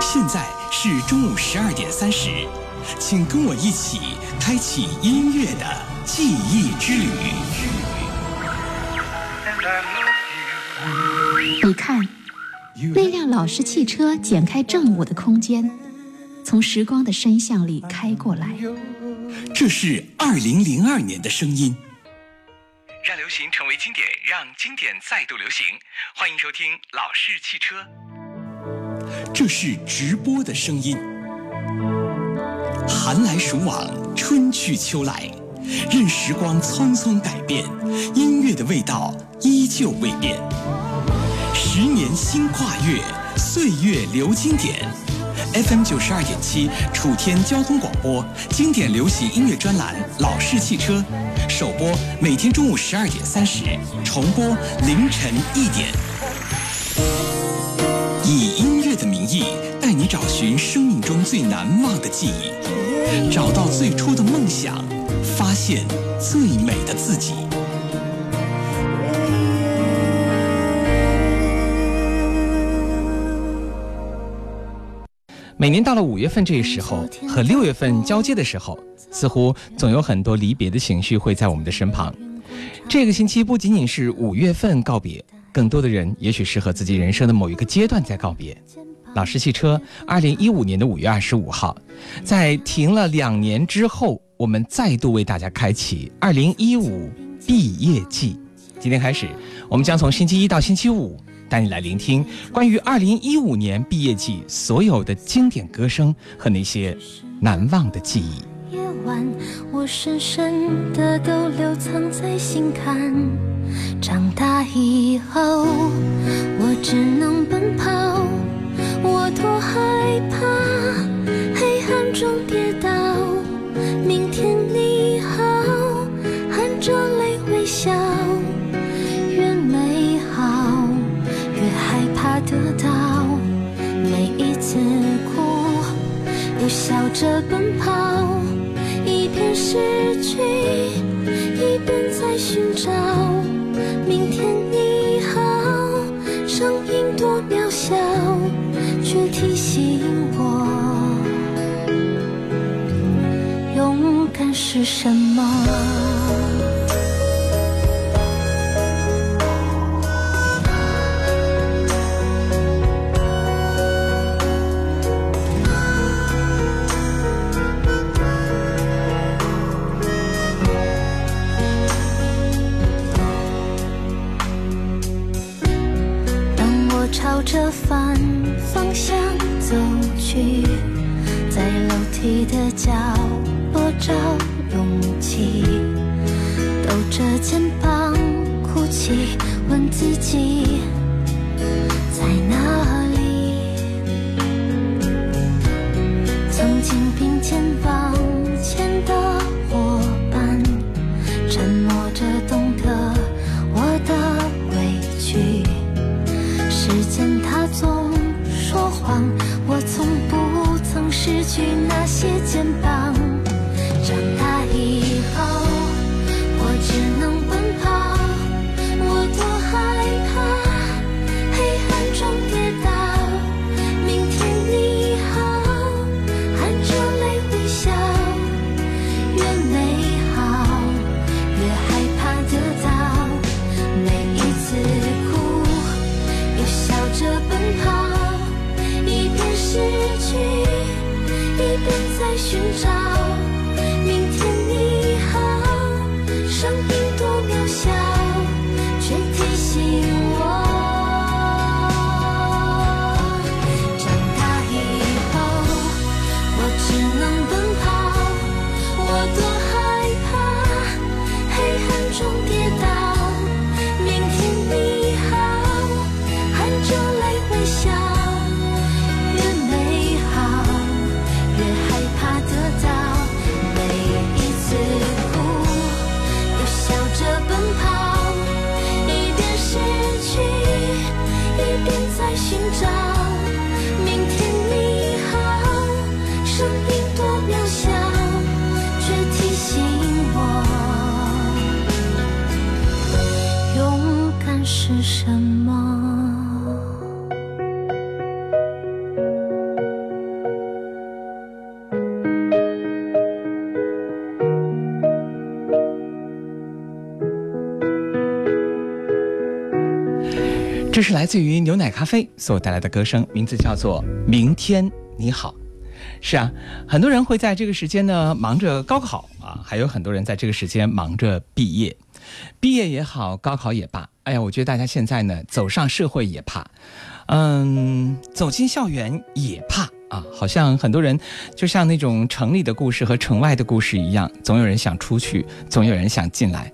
现在是中午十二点三十，请跟我一起开启音乐的记忆之旅。你看，那辆老式汽车剪开正午的空间，从时光的深巷里开过来。这是二零零二年的声音。让流行成为经典，让经典再度流行。欢迎收听《老式汽车》。这是直播的声音。寒来暑往，春去秋来，任时光匆匆改变，音乐的味道依旧未变。十年新跨越，岁月留经典。FM 九十二点七，楚天交通广播，经典流行音乐专栏《老式汽车》，首播每天中午十二点三十，重播凌晨一点。以音乐名义，带你找寻生命中最难忘的记忆，找到最初的梦想，发现最美的自己。每年到了五月份这个时候，和六月份交接的时候，似乎总有很多离别的情绪会在我们的身旁。这个星期不仅仅是五月份告别，更多的人也许是和自己人生的某一个阶段在告别。老式汽车，二零一五年的五月二十五号，在停了两年之后，我们再度为大家开启二零一五毕业季。今天开始，我们将从星期一到星期五。带你来聆听关于二零一五年毕业季所有的经典歌声和那些难忘的记忆。夜晚，我深深的都留藏在心坎。长大以后，我只能奔跑，我多害怕黑暗中跌倒。明天你好，含着泪微笑。越美好，越害怕得到每一次哭，又笑着奔跑，一边失去，一边在寻找。明天是什么。当我朝着反方向走去，在楼梯的角落找勇气，抖着肩膀这是来自于牛奶咖啡所带来的歌声名字叫做明天你好。是啊很多人会在这个时间呢忙着高考啊还有很多人在这个时间忙着毕业。毕业也好，高考也罢，哎呀，我觉得大家现在呢走上社会也怕，嗯，走进校园也怕啊。好像很多人就像那种城里的故事和城外的故事一样，总有人想出去，总有人想进来。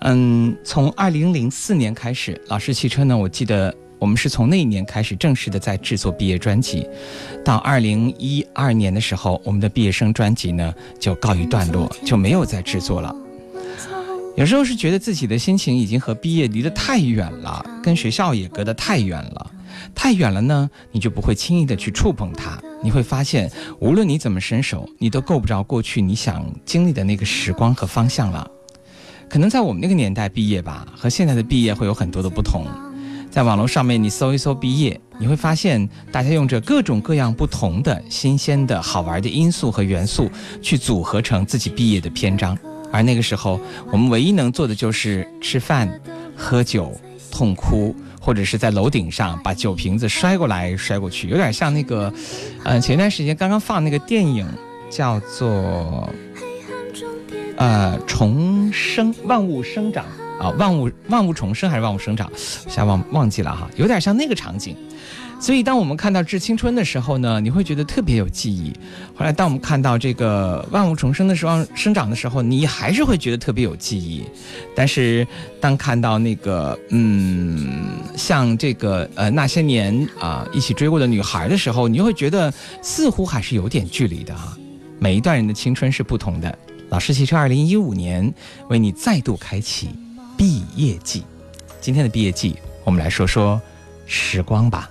嗯，从二零零四年开始，老式汽车呢，我记得我们是从那一年开始正式的在制作毕业专辑，到二零一二年的时候，我们的毕业生专辑呢就告一段落，就没有再制作了。有时候是觉得自己的心情已经和毕业离得太远了，跟学校也隔得太远了，太远了呢，你就不会轻易的去触碰它。你会发现，无论你怎么伸手，你都够不着过去你想经历的那个时光和方向了。可能在我们那个年代毕业吧，和现在的毕业会有很多的不同。在网络上面，你搜一搜毕业，你会发现大家用着各种各样不同的新鲜的好玩的因素和元素去组合成自己毕业的篇章。而那个时候，我们唯一能做的就是吃饭、喝酒、痛哭，或者是在楼顶上把酒瓶子摔过来摔过去，有点像那个，呃，前段时间刚刚放那个电影叫做。呃，重生，万物生长啊，万物万物重生还是万物生长？一下忘忘记了哈，有点像那个场景。所以，当我们看到《致青春》的时候呢，你会觉得特别有记忆。后来，当我们看到这个万物重生的时候，生长的时候，你还是会觉得特别有记忆。但是，当看到那个嗯，像这个呃那些年啊一起追过的女孩的时候，你就会觉得似乎还是有点距离的哈。每一段人的青春是不同的。老师汽车二零一五年为你再度开启毕业季。今天的毕业季，我们来说说时光吧。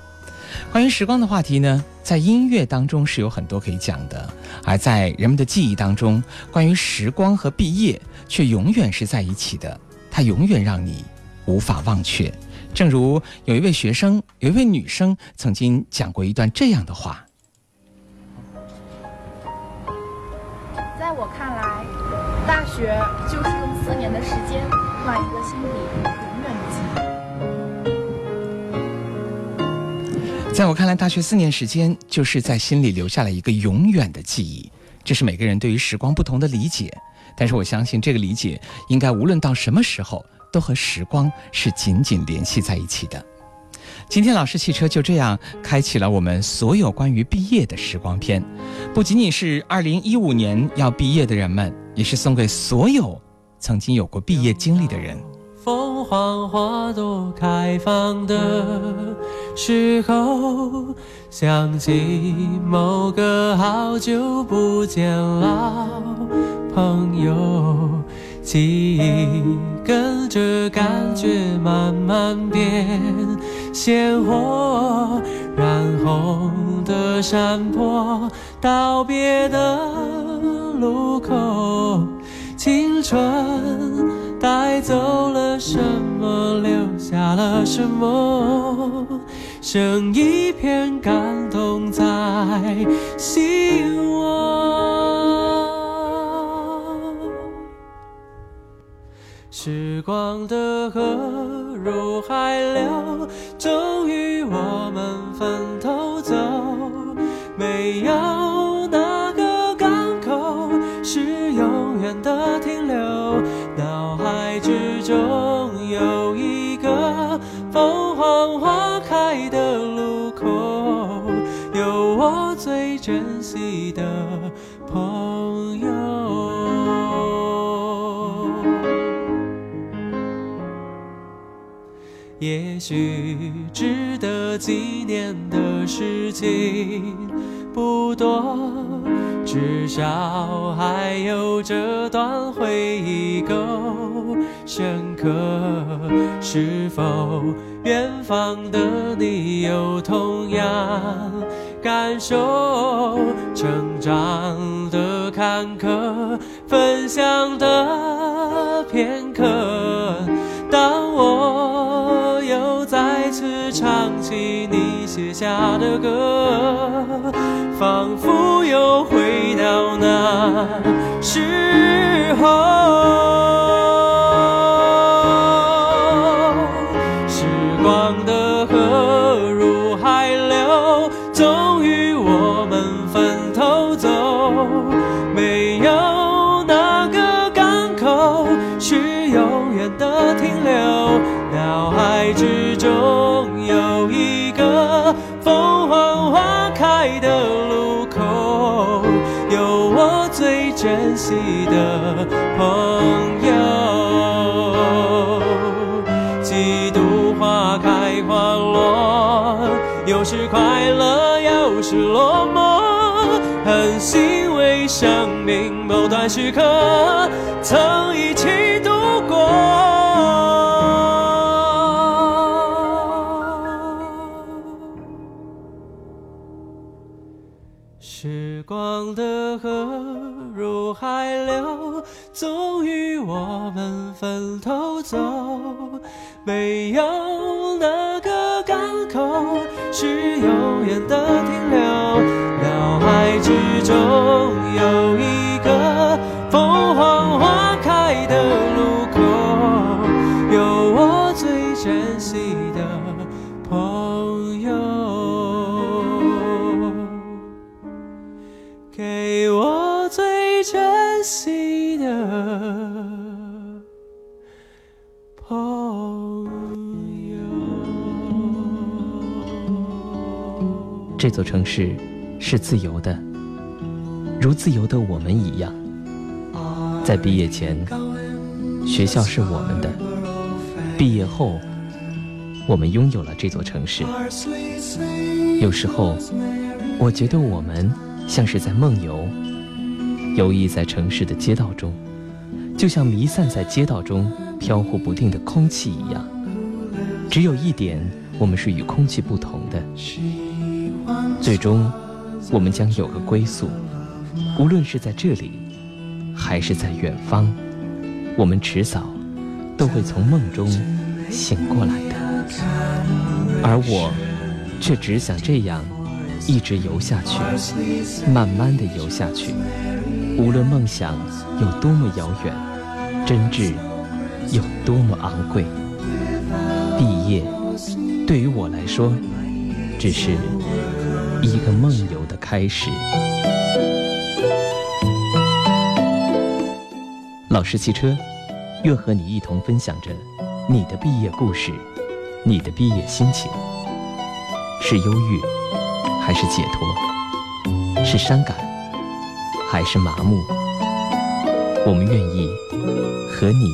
关于时光的话题呢，在音乐当中是有很多可以讲的，而在人们的记忆当中，关于时光和毕业却永远是在一起的，它永远让你无法忘却。正如有一位学生，有一位女生曾经讲过一段这样的话。在我看来，大学就是用四年的时间换一个心底在我看来，大学四年时间就是在心里留下了一个永远的记忆。这是每个人对于时光不同的理解，但是我相信这个理解应该无论到什么时候都和时光是紧紧联系在一起的。今天老师汽车就这样开启了我们所有关于毕业的时光片，不仅仅是二零一五年要毕业的人们。也是送给所有曾经有过毕业经历的人。凤凰花朵开放的时候，想起某个好久不见老朋友，记忆跟着感觉慢慢变鲜活，染红的山坡，道别的。路口，青春带走了什么，留下了什么？剩一片感动在心窝。时光的河入海流，终于我们分头走，没有哪个港口是永远。的停的路口，有我最珍惜的朋友。也许值得纪念的事情不多。至少还有这段回忆够深刻。是否远方的你有同样感受？成长的坎坷，分享的片刻。当我又再次唱起你写下的歌，仿佛又回到那时候。珍惜的朋友。几度花开花落，有时快乐，有时落寞，很欣慰生命某段时刻曾一起时光的河入海流，终于我们分头走。没有哪个港口是永远的停留。脑海之中有这座城市是自由的，如自由的我们一样。在毕业前，学校是我们的；毕业后，我们拥有了这座城市。有时候，我觉得我们像是在梦游，游弋在城市的街道中，就像弥散在街道中飘忽不定的空气一样。只有一点，我们是与空气不同的。最终，我们将有个归宿，无论是在这里，还是在远方，我们迟早都会从梦中醒过来的。而我，却只想这样一直游下去，慢慢的游下去。无论梦想有多么遥远，真挚有多么昂贵，毕业对于我来说，只是一个梦游的开始。老师汽车，愿和你一同分享着你的毕业故事，你的毕业心情，是忧郁，还是解脱？是伤感，还是麻木？我们愿意和你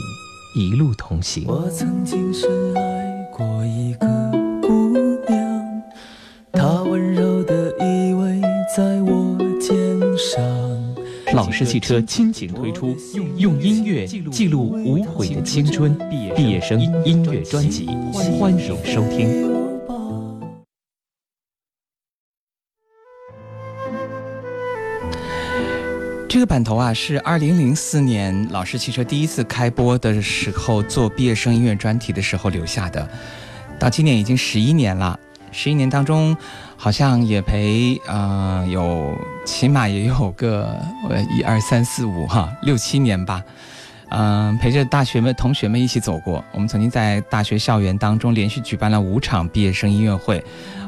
一路同行。我曾经深爱过一个老式汽车亲情推出，用音乐记录无悔的青春。毕业生音乐专辑，欢迎收听。这个版头啊，是二零零四年老式汽车第一次开播的时候做毕业生音乐专题的时候留下的，到今年已经十一年了。十一年当中，好像也陪呃有起码也有个呃一二三四五哈六七年吧，嗯、陪着大学们同学们一起走过。我们曾经在大学校园当中连续举办了五场毕业生音乐会，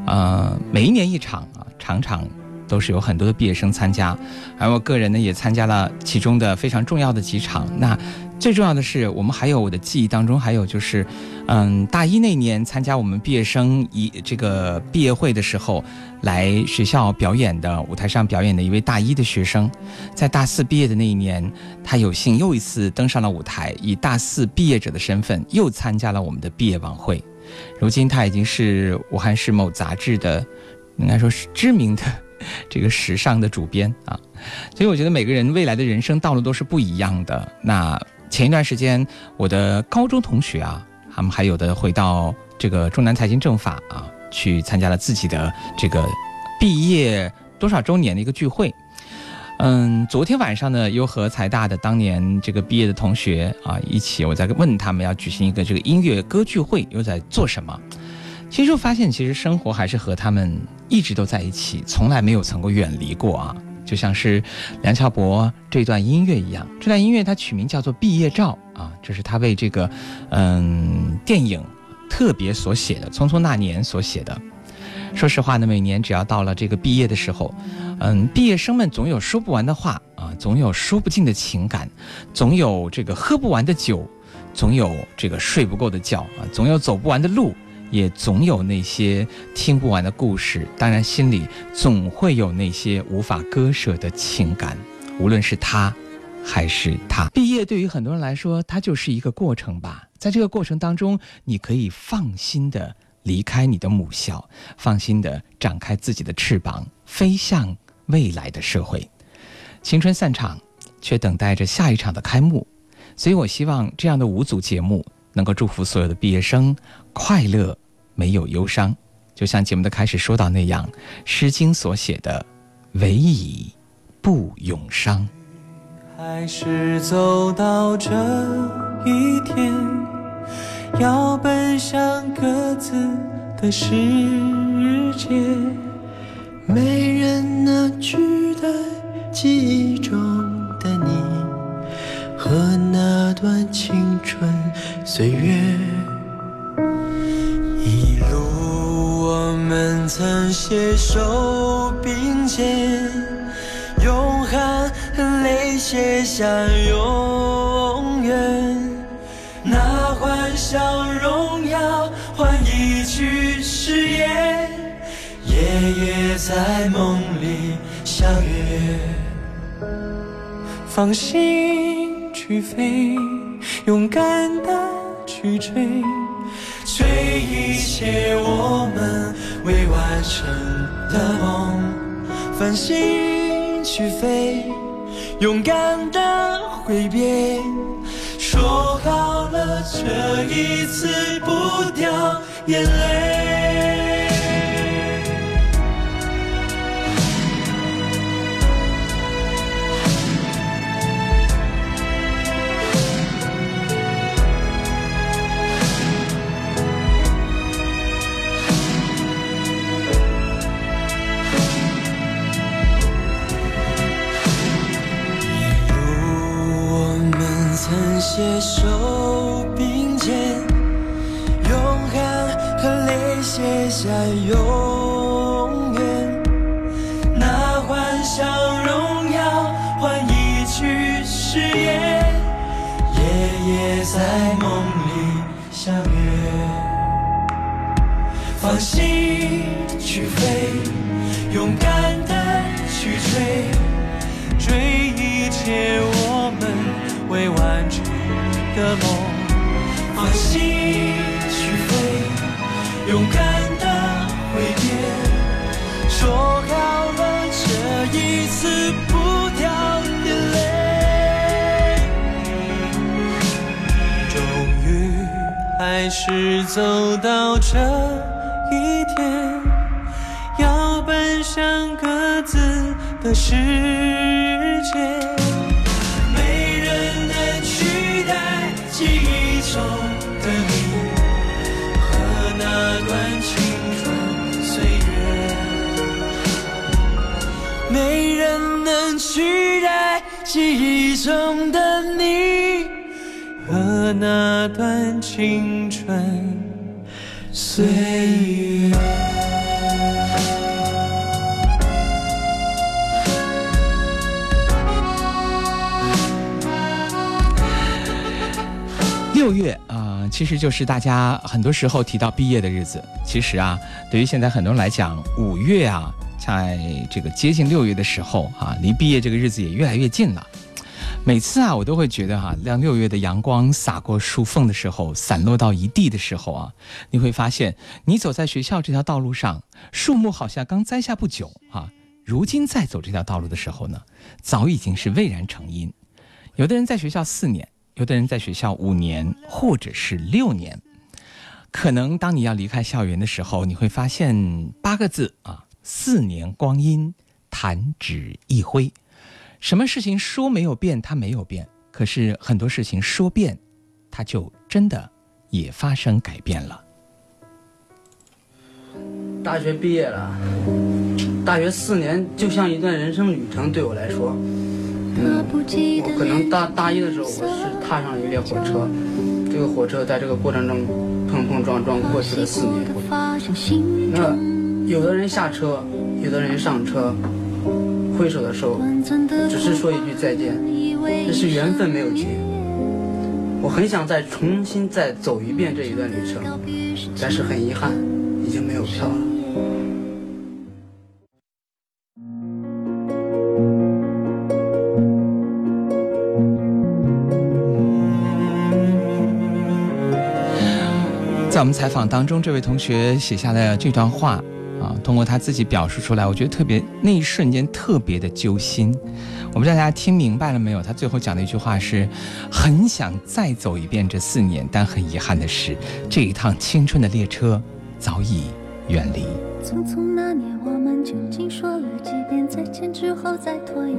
呃，每一年一场啊，场场。都是有很多的毕业生参加，而我个人呢也参加了其中的非常重要的几场。那最重要的是，我们还有我的记忆当中还有就是，嗯，大一那年参加我们毕业生一这个毕业会的时候，来学校表演的舞台上表演的一位大一的学生，在大四毕业的那一年，他有幸又一次登上了舞台，以大四毕业者的身份又参加了我们的毕业晚会。如今他已经是武汉市某杂志的，应该说是知名的。这个时尚的主编啊，所以我觉得每个人未来的人生道路都是不一样的。那前一段时间，我的高中同学啊，他们还有的回到这个中南财经政法啊，去参加了自己的这个毕业多少周年的一个聚会。嗯，昨天晚上呢，又和财大的当年这个毕业的同学啊一起，我在问他们要举行一个这个音乐歌聚会，又在做什么。其实我发现，其实生活还是和他们一直都在一起，从来没有曾过远离过啊。就像是梁翘柏这段音乐一样，这段音乐它取名叫做《毕业照》啊，这是他为这个嗯电影特别所写的，《匆匆那年》所写的。说实话呢，每年只要到了这个毕业的时候，嗯，毕业生们总有说不完的话啊，总有说不尽的情感，总有这个喝不完的酒，总有这个睡不够的觉啊，总有走不完的路。也总有那些听不完的故事，当然心里总会有那些无法割舍的情感，无论是他，还是他。毕业对于很多人来说，它就是一个过程吧。在这个过程当中，你可以放心的离开你的母校，放心的展开自己的翅膀，飞向未来的社会。青春散场，却等待着下一场的开幕。所以我希望这样的五组节目能够祝福所有的毕业生快乐。没有忧伤，就像节目的开始说到那样，《诗经》所写的“唯以不永伤”。还是走到这一天，要奔向各自的世界，没人能取代记忆中的你和那段青春岁月。们曾携手并肩，用汗和泪写下永远。那欢笑荣耀换一句誓言，夜夜在梦里相约。放心去飞，勇敢的去追。追一切我们未完成的梦，繁星去飞，勇敢的挥别。说好了，这一次不掉眼泪。青春岁月。六月啊，其实就是大家很多时候提到毕业的日子。其实啊，对于现在很多人来讲，五月啊，在这个接近六月的时候啊，离毕业这个日子也越来越近了。每次啊，我都会觉得哈，当六月的阳光洒过树缝的时候，散落到一地的时候啊，你会发现，你走在学校这条道路上，树木好像刚栽下不久啊，如今再走这条道路的时候呢，早已经是蔚然成荫。有的人在学校四年。有的人在学校五年或者是六年，可能当你要离开校园的时候，你会发现八个字啊：四年光阴，弹指一挥。什么事情说没有变，它没有变；可是很多事情说变，它就真的也发生改变了。大学毕业了，大学四年就像一段人生旅程，对我来说。嗯，我可能大大一的时候，我是踏上了一列火车，这个火车在这个过程中碰碰撞撞过去了四年。那有的人下车，有的人上车，挥手的时候只是说一句再见，这是缘分没有结。我很想再重新再走一遍这一段旅程，但是很遗憾，已经没有票了。在我们采访当中，这位同学写下了这段话啊，通过他自己表述出来，我觉得特别那一瞬间特别的揪心。我不知道大家听明白了没有？他最后讲的一句话是：很想再走一遍这四年，但很遗憾的是，这一趟青春的列车早已远离。匆匆那年，我们究竟说了几遍再见之后再拖延？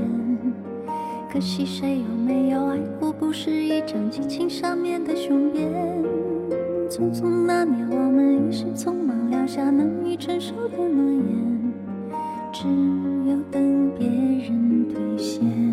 可惜谁有没有爱过？不是一张激情上面的雄辩。匆匆那年，我们一时匆忙撂下难以承受的诺言，只有等别人兑现。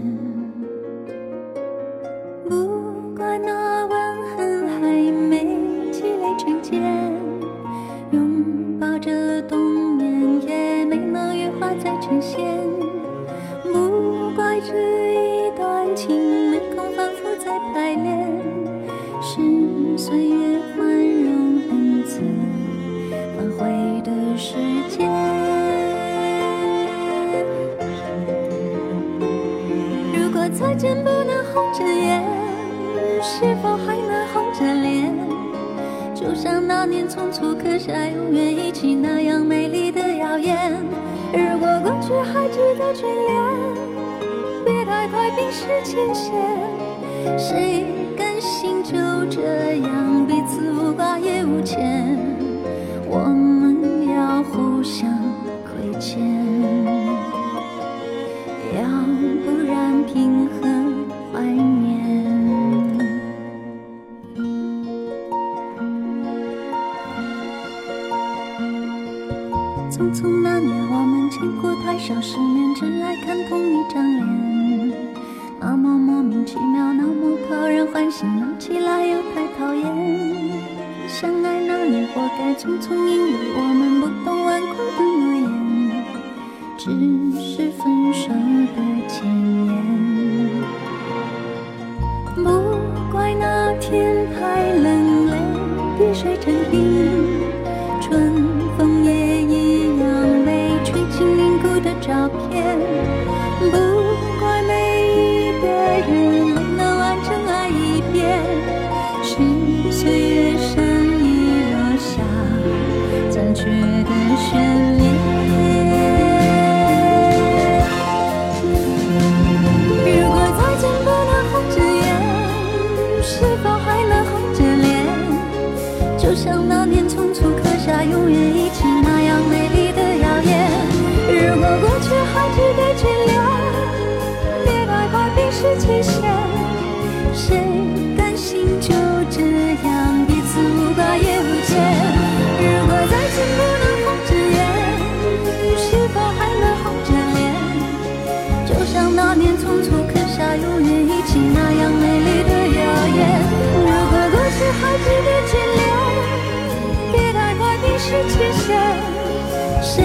爱冰释前嫌。谁甘心就这样彼此无挂也无牵？我们要互相亏欠，要不然凭何怀念？匆匆那年，我们见过太少世面，只爱看同一张脸。匆匆，因谁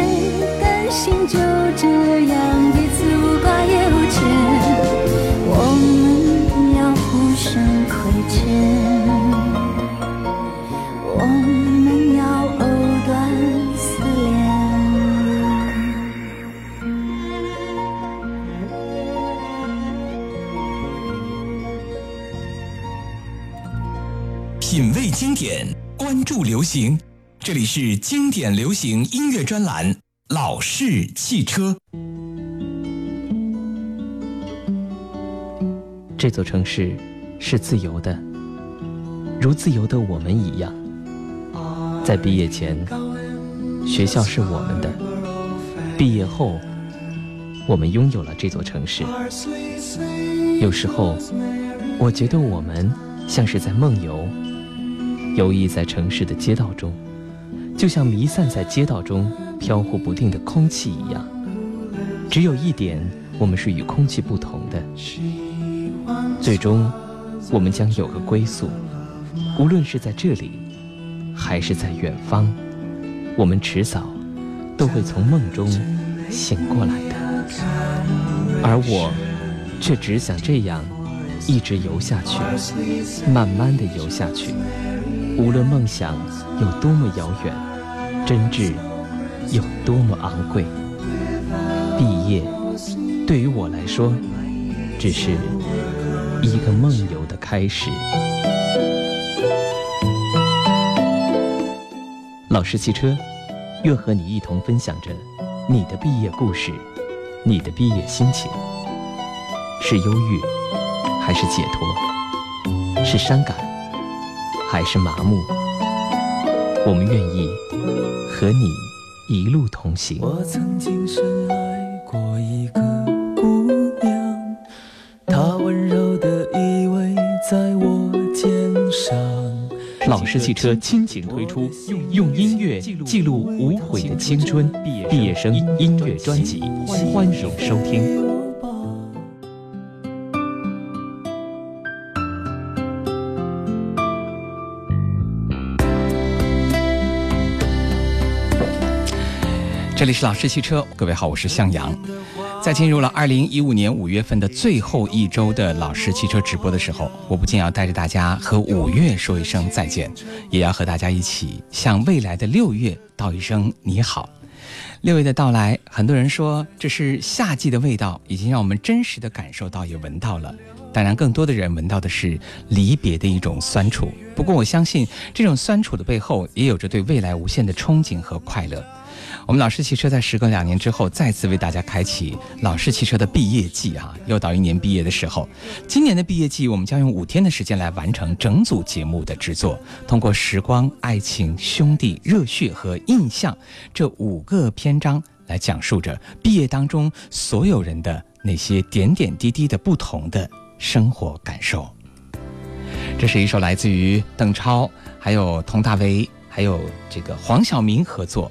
甘心就这样彼此无挂也无牵？我们要互相亏欠，我们要藕断丝连。品味经典，关注流行，这里是经典流行音乐专栏《老式汽车》。这座城市是自由的，如自由的我们一样。在毕业前，学校是我们的；毕业后，我们拥有了这座城市。有时候，我觉得我们像是在梦游，游弋在城市的街道中，就像弥散在街道中飘忽不定的空气一样。只有一点，我们是与空气不同的。最终，我们将有个归宿，无论是在这里，还是在远方，我们迟早都会从梦中醒过来的。而我，却只想这样一直游下去，慢慢的游下去，无论梦想有多么遥远，真挚有多么昂贵，毕业对于我来说，只是一个梦游的开始。老师汽车，愿和你一同分享着你的毕业故事，你的毕业心情，是忧郁还是解脱？是伤感还是麻木？我们愿意和你一路同行。我曾经深爱过一个姑娘，她温柔的依偎在我肩上。老式汽车亲情推出，用音乐记录无悔的青春。毕业生音乐专辑，欢迎收听。这里是老式汽车，各位好，我是向阳。在进入了二零一五年五月份的最后一周的老式汽车直播的时候，我不仅要带着大家和五月说一声再见，也要和大家一起向未来的六月道一声你好。六月的到来，很多人说这是夏季的味道，已经让我们真实的感受到，也闻到了。当然，更多的人闻到的是离别的一种酸楚。不过，我相信这种酸楚的背后，也有着对未来无限的憧憬和快乐。我们老式汽车在时隔两年之后，再次为大家开启老式汽车的毕业季啊！又到一年毕业的时候，今年的毕业季，我们将用五天的时间来完成整组节目的制作，通过时光、爱情、兄弟、热血和印象这五个篇章来讲述着毕业当中所有人的那些点点滴滴的不同的生活感受。这是一首来自于邓超、还有佟大为、还有这个黄晓明合作。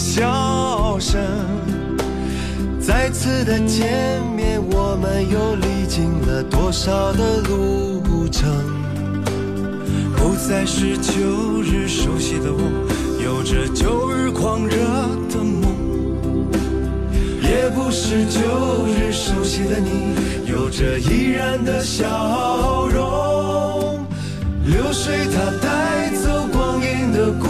笑声，再次的见面，我们又历经了多少的路程？不再是旧日熟悉的我，有着旧日狂热的梦；也不是旧日熟悉的你，有着依然的笑容。流水它带走光阴的故，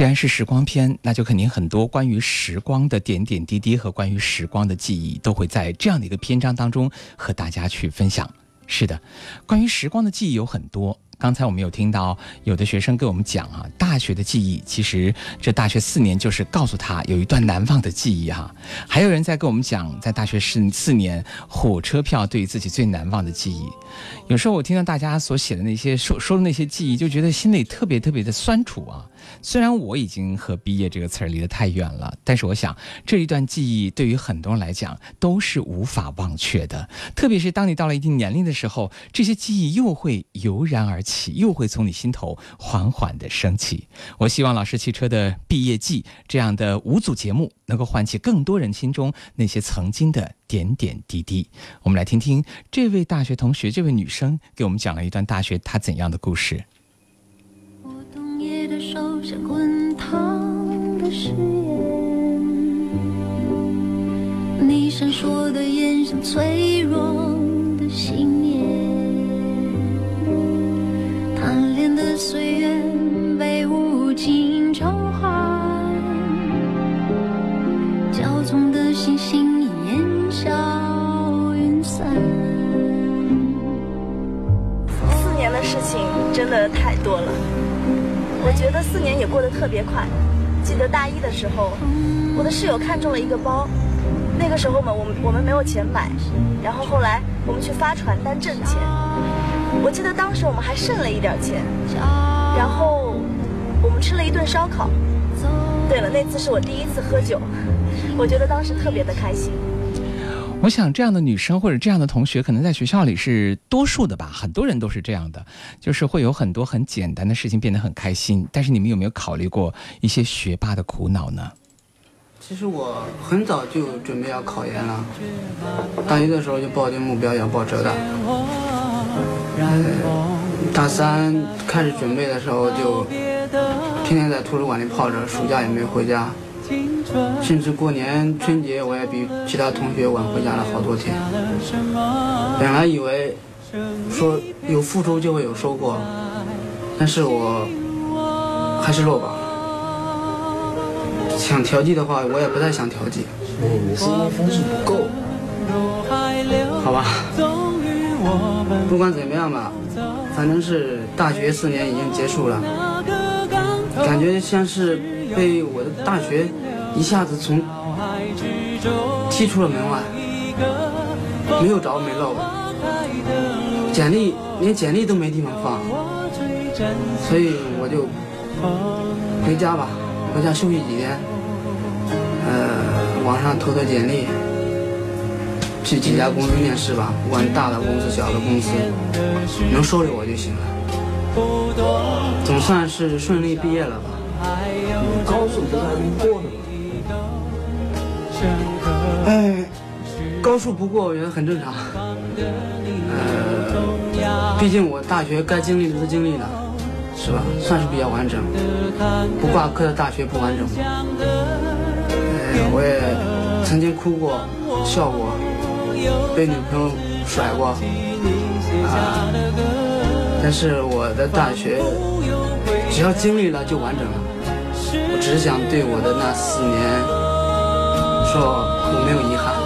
既然是时光片，那就肯定很多关于时光的点点滴滴和关于时光的记忆，都会在这样的一个篇章当中和大家去分享。是的，关于时光的记忆有很多，刚才我们有听到有的学生跟我们讲啊，大学的记忆，其实这大学四年就是告诉他有一段难忘的记忆哈。还有人在跟我们讲，在大学四四年火车票对于自己最难忘的记忆。有时候我听到大家所写的那些说说的那些记忆，就觉得心里特别特别的酸楚啊。虽然我已经和毕业这个词儿离得太远了，但是我想这一段记忆对于很多人来讲都是无法忘却的。特别是当你到了一定年龄的时候，这些记忆又会油然而起，又会从你心头缓缓地升起。我希望老师汽车的毕业季这样的五组节目，能够唤起更多人心中那些曾经的点点滴滴。我们来听听这位大学同学，这位女生给我们讲了一段大学她怎样的故事。我冬夜的手像滚烫的誓言，你闪烁的眼像脆弱的信念，贪恋的岁月被无尽召唤，骄纵的星星烟消云散。四年的事情真的太多了。我觉得四年也过得特别快。记得大一的时候，我的室友看中了一个包，那个时候嘛，我们我们没有钱买，然后后来我们去发传单挣钱。我记得当时我们还剩了一点钱，然后我们吃了一顿烧烤。对了，那次是我第一次喝酒，我觉得当时特别的开心。我想这样的女生或者这样的同学，可能在学校里是多数的吧。很多人都是这样的，就是会有很多很简单的事情变得很开心。但是你们有没有考虑过一些学霸的苦恼呢？其实我很早就准备要考研了，大一的时候就抱定目标要报浙大。大三开始准备的时候就天天在图书馆里泡着，暑假也没回家。甚至过年春节，我也比其他同学晚回家了好多天。本来以为说有付出就会有收获，但是我还是落榜了。想调剂的话，我也不太想调剂。你是因为分数不够？好吧。不管怎么样吧，反正是大学四年已经结束了，感觉像是被我的大学。一下子从踢出了门外，没有着没落，简历连简历都没地方放，所以我就回家吧，回家休息几天，呃，网上投投简历，去几家公司面试吧，不管大的公司小的公司，能收留我就行了，总算是顺利毕业了吧。高数不是还没过呢吗？哎，高数不过我觉得很正常。呃，毕竟我大学该经历的都经历了，是吧？算是比较完整。不挂科的大学不完整。哎，我也曾经哭过、笑过，被女朋友甩过。啊，但是我的大学只要经历了就完整了。只想对我的那四年。说我没有遗憾。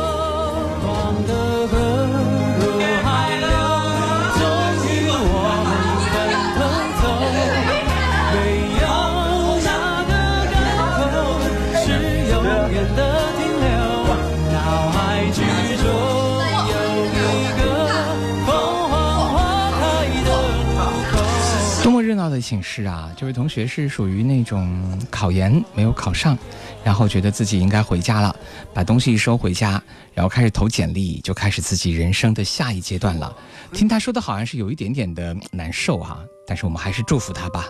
到的寝室啊！这位同学是属于那种考研没有考上。然后觉得自己应该回家了，把东西一收回家，然后开始投简历，就开始自己人生的下一阶段了。听他说的好像是有一点点的难受哈，但是我们还是祝福他吧。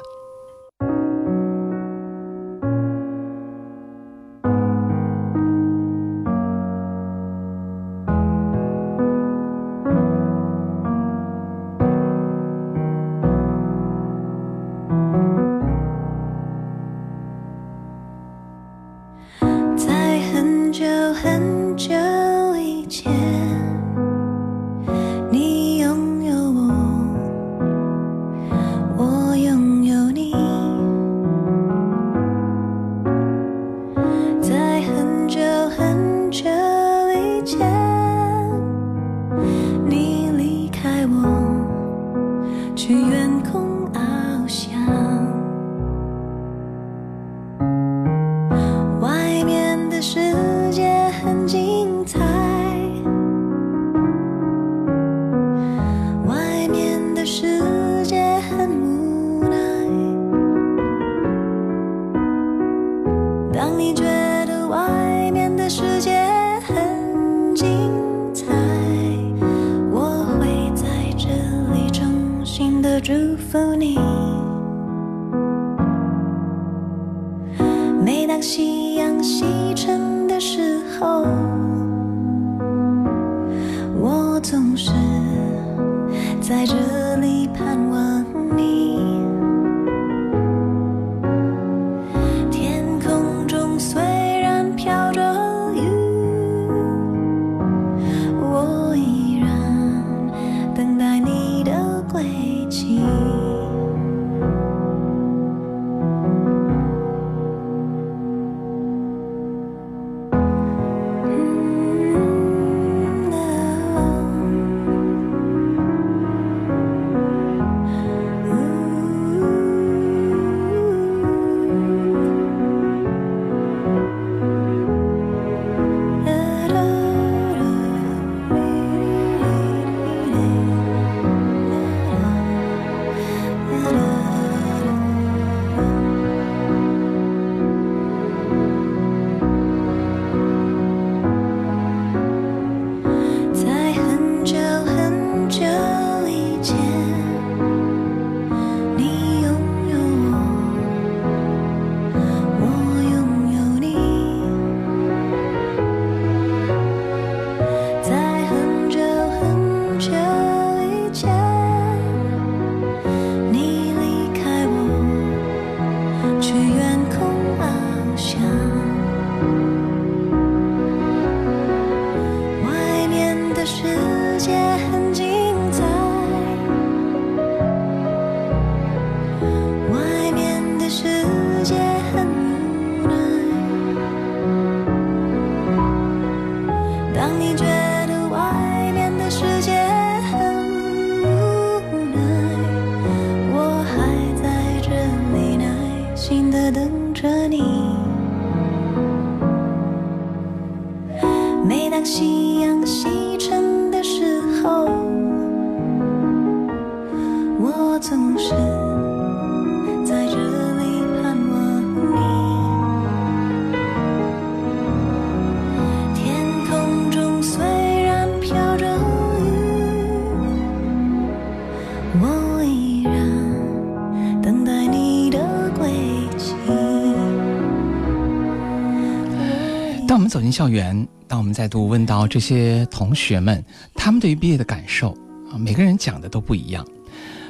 校园，当我们再度问到这些同学们他们对于毕业的感受啊，每个人讲的都不一样。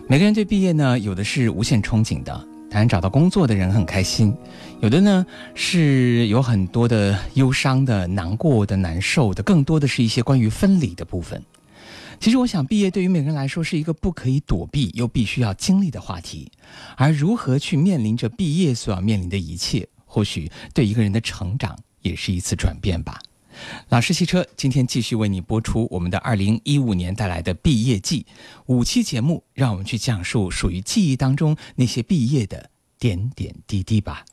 每个人对毕业呢，有的是无限憧憬的，当然找到工作的人很开心；有的呢是有很多的忧伤的、难过的、难受的，更多的是一些关于分离的部分。其实，我想毕业对于每个人来说是一个不可以躲避又必须要经历的话题，而如何去面临着毕业所要面临的一切，或许对一个人的成长也是一次转变吧。老式汽车今天继续为你播出我们的二零一五年带来的毕业季五期节目，让我们去讲述属于记忆当中那些毕业的点点滴滴吧。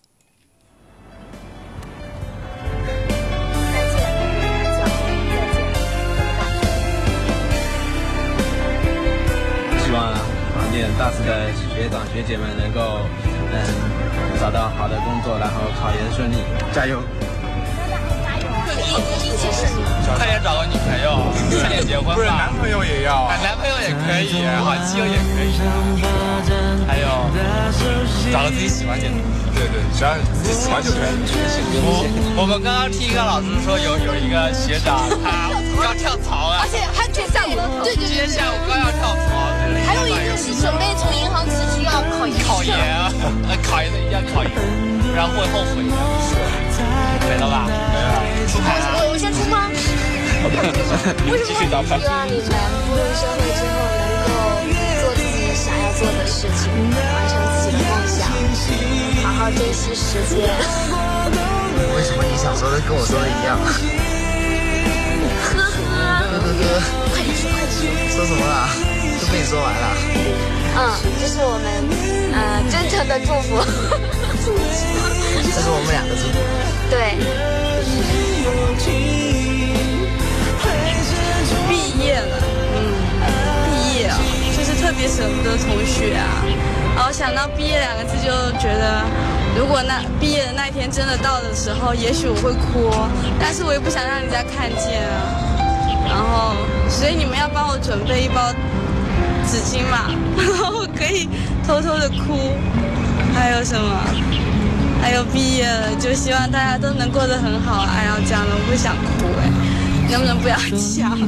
希望广电大四的学长学姐们能够嗯找到好的工作，然后考研顺利，加油！快点找个女朋友，快点结婚吧。不是男朋友也要啊男朋友也可以，好基友也可以。还有找个自己喜欢点的。对对，只要自己喜欢就可以。我我们刚刚听一个老师说有有一个学长他要跳槽了，而且还准下午，对对今天下午刚要跳槽，还有一个是准备从银行辞职要考研。考研啊，呃考研的一定要考研，不然会后悔的。没了吧？我我先出吗？为什么？希望你们步入社会之后能够做自己想要做的事情，完成自己的梦想，好好珍惜时间。为什么你想说的跟我说的一样？呵呵。呵呵呵。快点说，快点说。说什么了？都被你说完了。嗯，这是我们呃真诚的祝福。这是我们两个祝福。对。毕业了，嗯，毕业啊，就是特别舍不得同学啊。然后想到毕业两个字，就觉得如果那毕业的那一天真的到的时候，也许我会哭，但是我又不想让人家看见啊。然后，所以你们要帮我准备一包纸巾嘛，然后可以偷偷的哭。还有什么？还还有毕业了，就希望大家都能过得很好。哎呀，讲了我不想哭哎，能不能不要笑？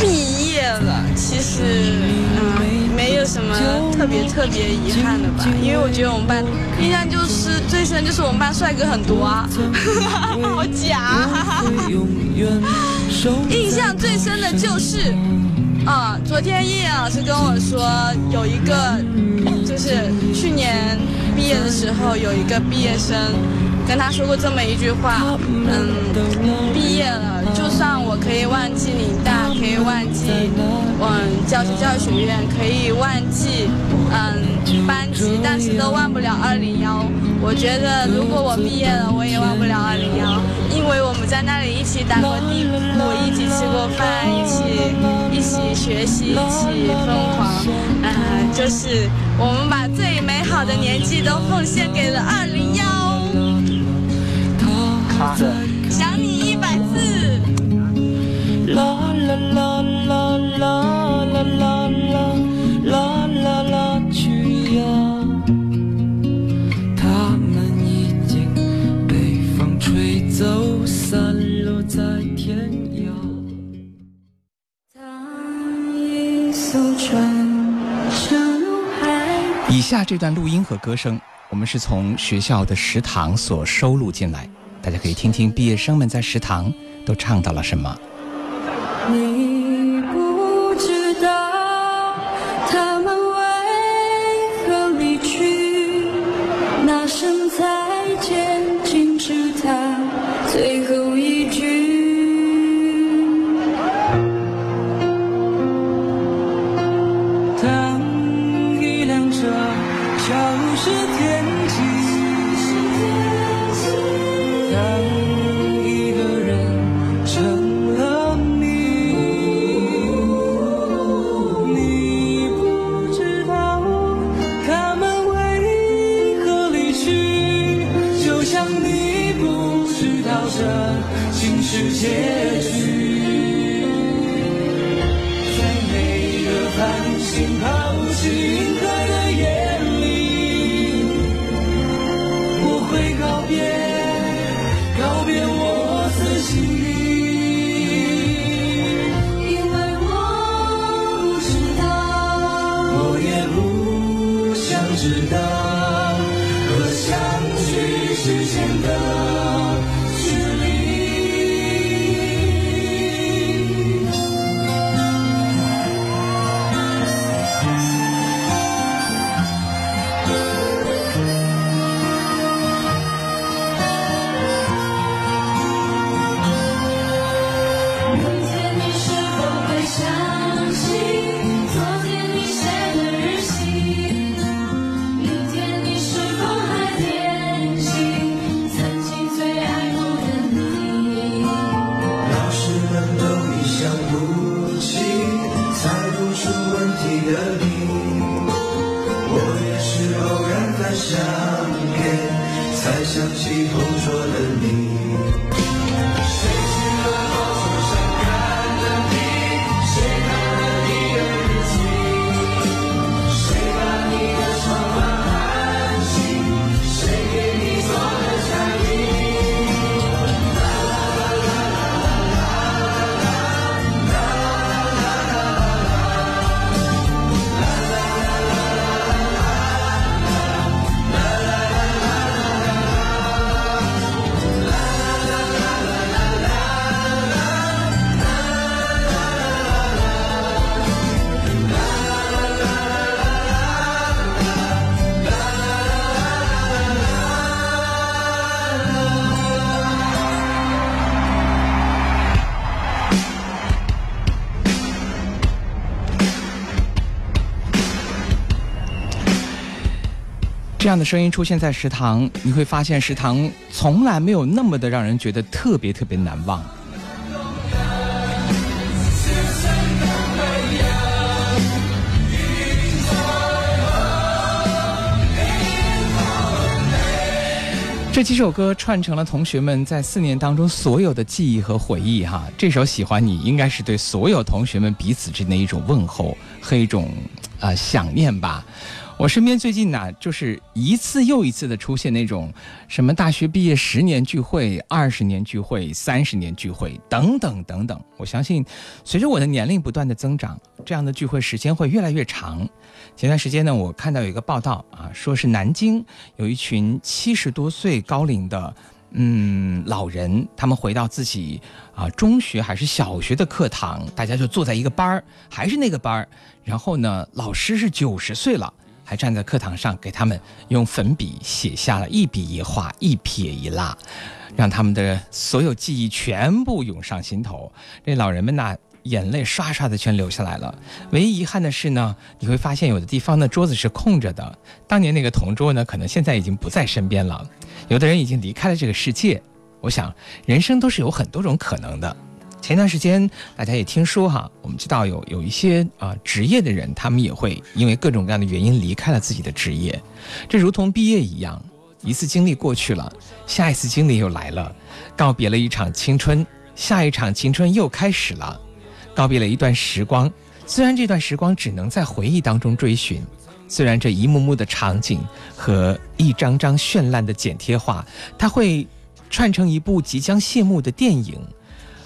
毕业了，其实嗯，没有什么特别特别遗憾的吧，因为我觉得我们班印象就是最深就是我们班帅哥很多啊，好假。印象最深的就是，啊，昨天叶老师跟我说有一个，就是去年毕业的时候有一个毕业生。跟他说过这么一句话，嗯，毕业了，就算我可以忘记林大，可以忘记，嗯，教师教育学院，可以忘记，嗯，班级，但是都忘不了二零幺。我觉得如果我毕业了，我也忘不了二零幺，因为我们在那里一起打过地铺，一起吃过饭，一起一起学习，一起疯狂，哎，就是我们把最美好的年纪都奉献给了二零幺。哈，想你一百次。啦啦啦啦啦啦啦。下这段录音和歌声，我们是从学校的食堂所收录进来。大家可以听听毕业生们在食堂都唱到了什么。这样的声音出现在食堂，你会发现食堂从来没有那么的让人觉得特别特别难忘。这几首歌串成了同学们在四年当中所有的记忆和回忆。哈，这首《喜欢你》应该是对所有同学们彼此之间的一种问候和一种啊想念吧。我身边最近呢，就是一次又一次的出现那种什么大学毕业十年聚会、二十年聚会、三十年聚会等等等等。我相信，随着我的年龄不断的增长，这样的聚会时间会越来越长。前段时间呢，我看到有一个报道啊，说是南京有一群七十多岁高龄的嗯老人，他们回到自己啊中学还是小学的课堂，大家就坐在一个班儿，还是那个班儿，然后呢，老师是九十岁了。还站在课堂上给他们用粉笔写下了一笔一画、一撇一捺，让他们的所有记忆全部涌上心头。这老人们呐，眼泪刷刷的全流下来了。唯一遗憾的是呢，你会发现有的地方呢桌子是空着的，当年那个同桌呢，可能现在已经不在身边了。有的人已经离开了这个世界。我想，人生都是有很多种可能的。前段时间，大家也听说哈，我们知道有有一些啊职业的人，他们也会因为各种各样的原因离开了自己的职业。这如同毕业一样，一次经历过去了，下一次经历又来了，告别了一场青春，下一场青春又开始了，告别了一段时光。虽然这段时光只能在回忆当中追寻，虽然这一幕幕的场景和一张张绚烂的剪贴画，它会串成一部即将谢幕的电影。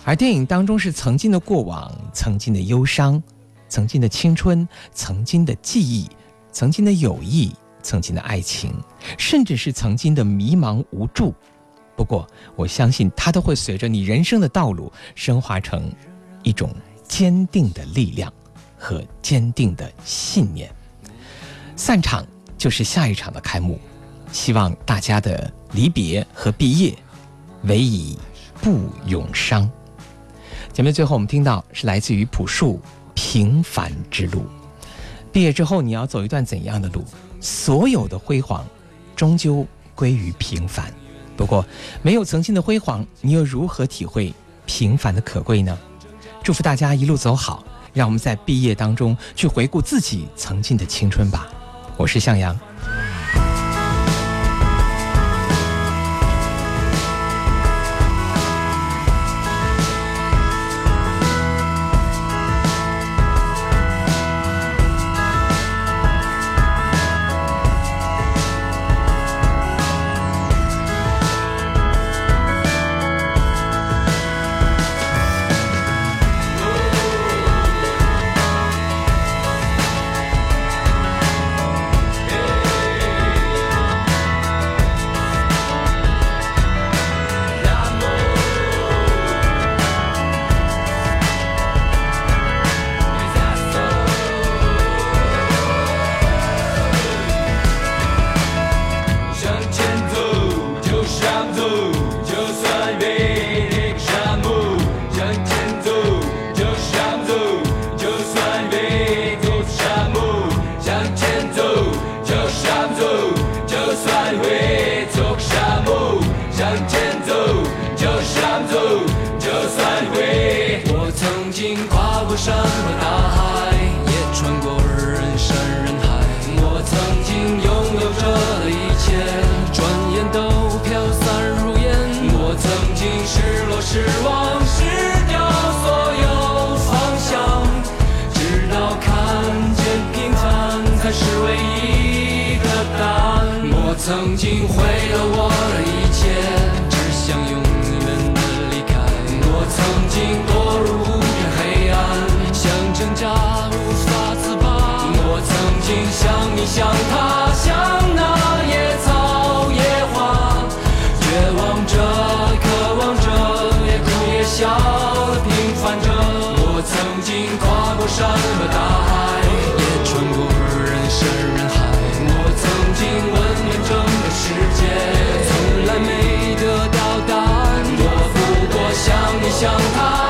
而电影当中是曾经的过往，曾经的忧伤，曾经的青春，曾经的记忆，曾经的友谊，曾经的爱情，甚至是曾经的迷茫无助。不过，我相信它都会随着你人生的道路升华成一种坚定的力量和坚定的信念。散场就是下一场的开幕，希望大家的离别和毕业，唯以不永伤。前面最后，我们听到是来自于朴树《平凡之路》。毕业之后，你要走一段怎样的路？所有的辉煌，终究归于平凡。不过，没有曾经的辉煌，你又如何体会平凡的可贵呢？祝福大家一路走好，让我们在毕业当中去回顾自己曾经的青春吧。我是向阳。你像他，像那野草野花，绝望着，渴望着，也哭也笑平凡着。我曾经跨过山和大海，也穿过人山人海。我曾经问遍整个。世界从来没得到答案，我不过像你像他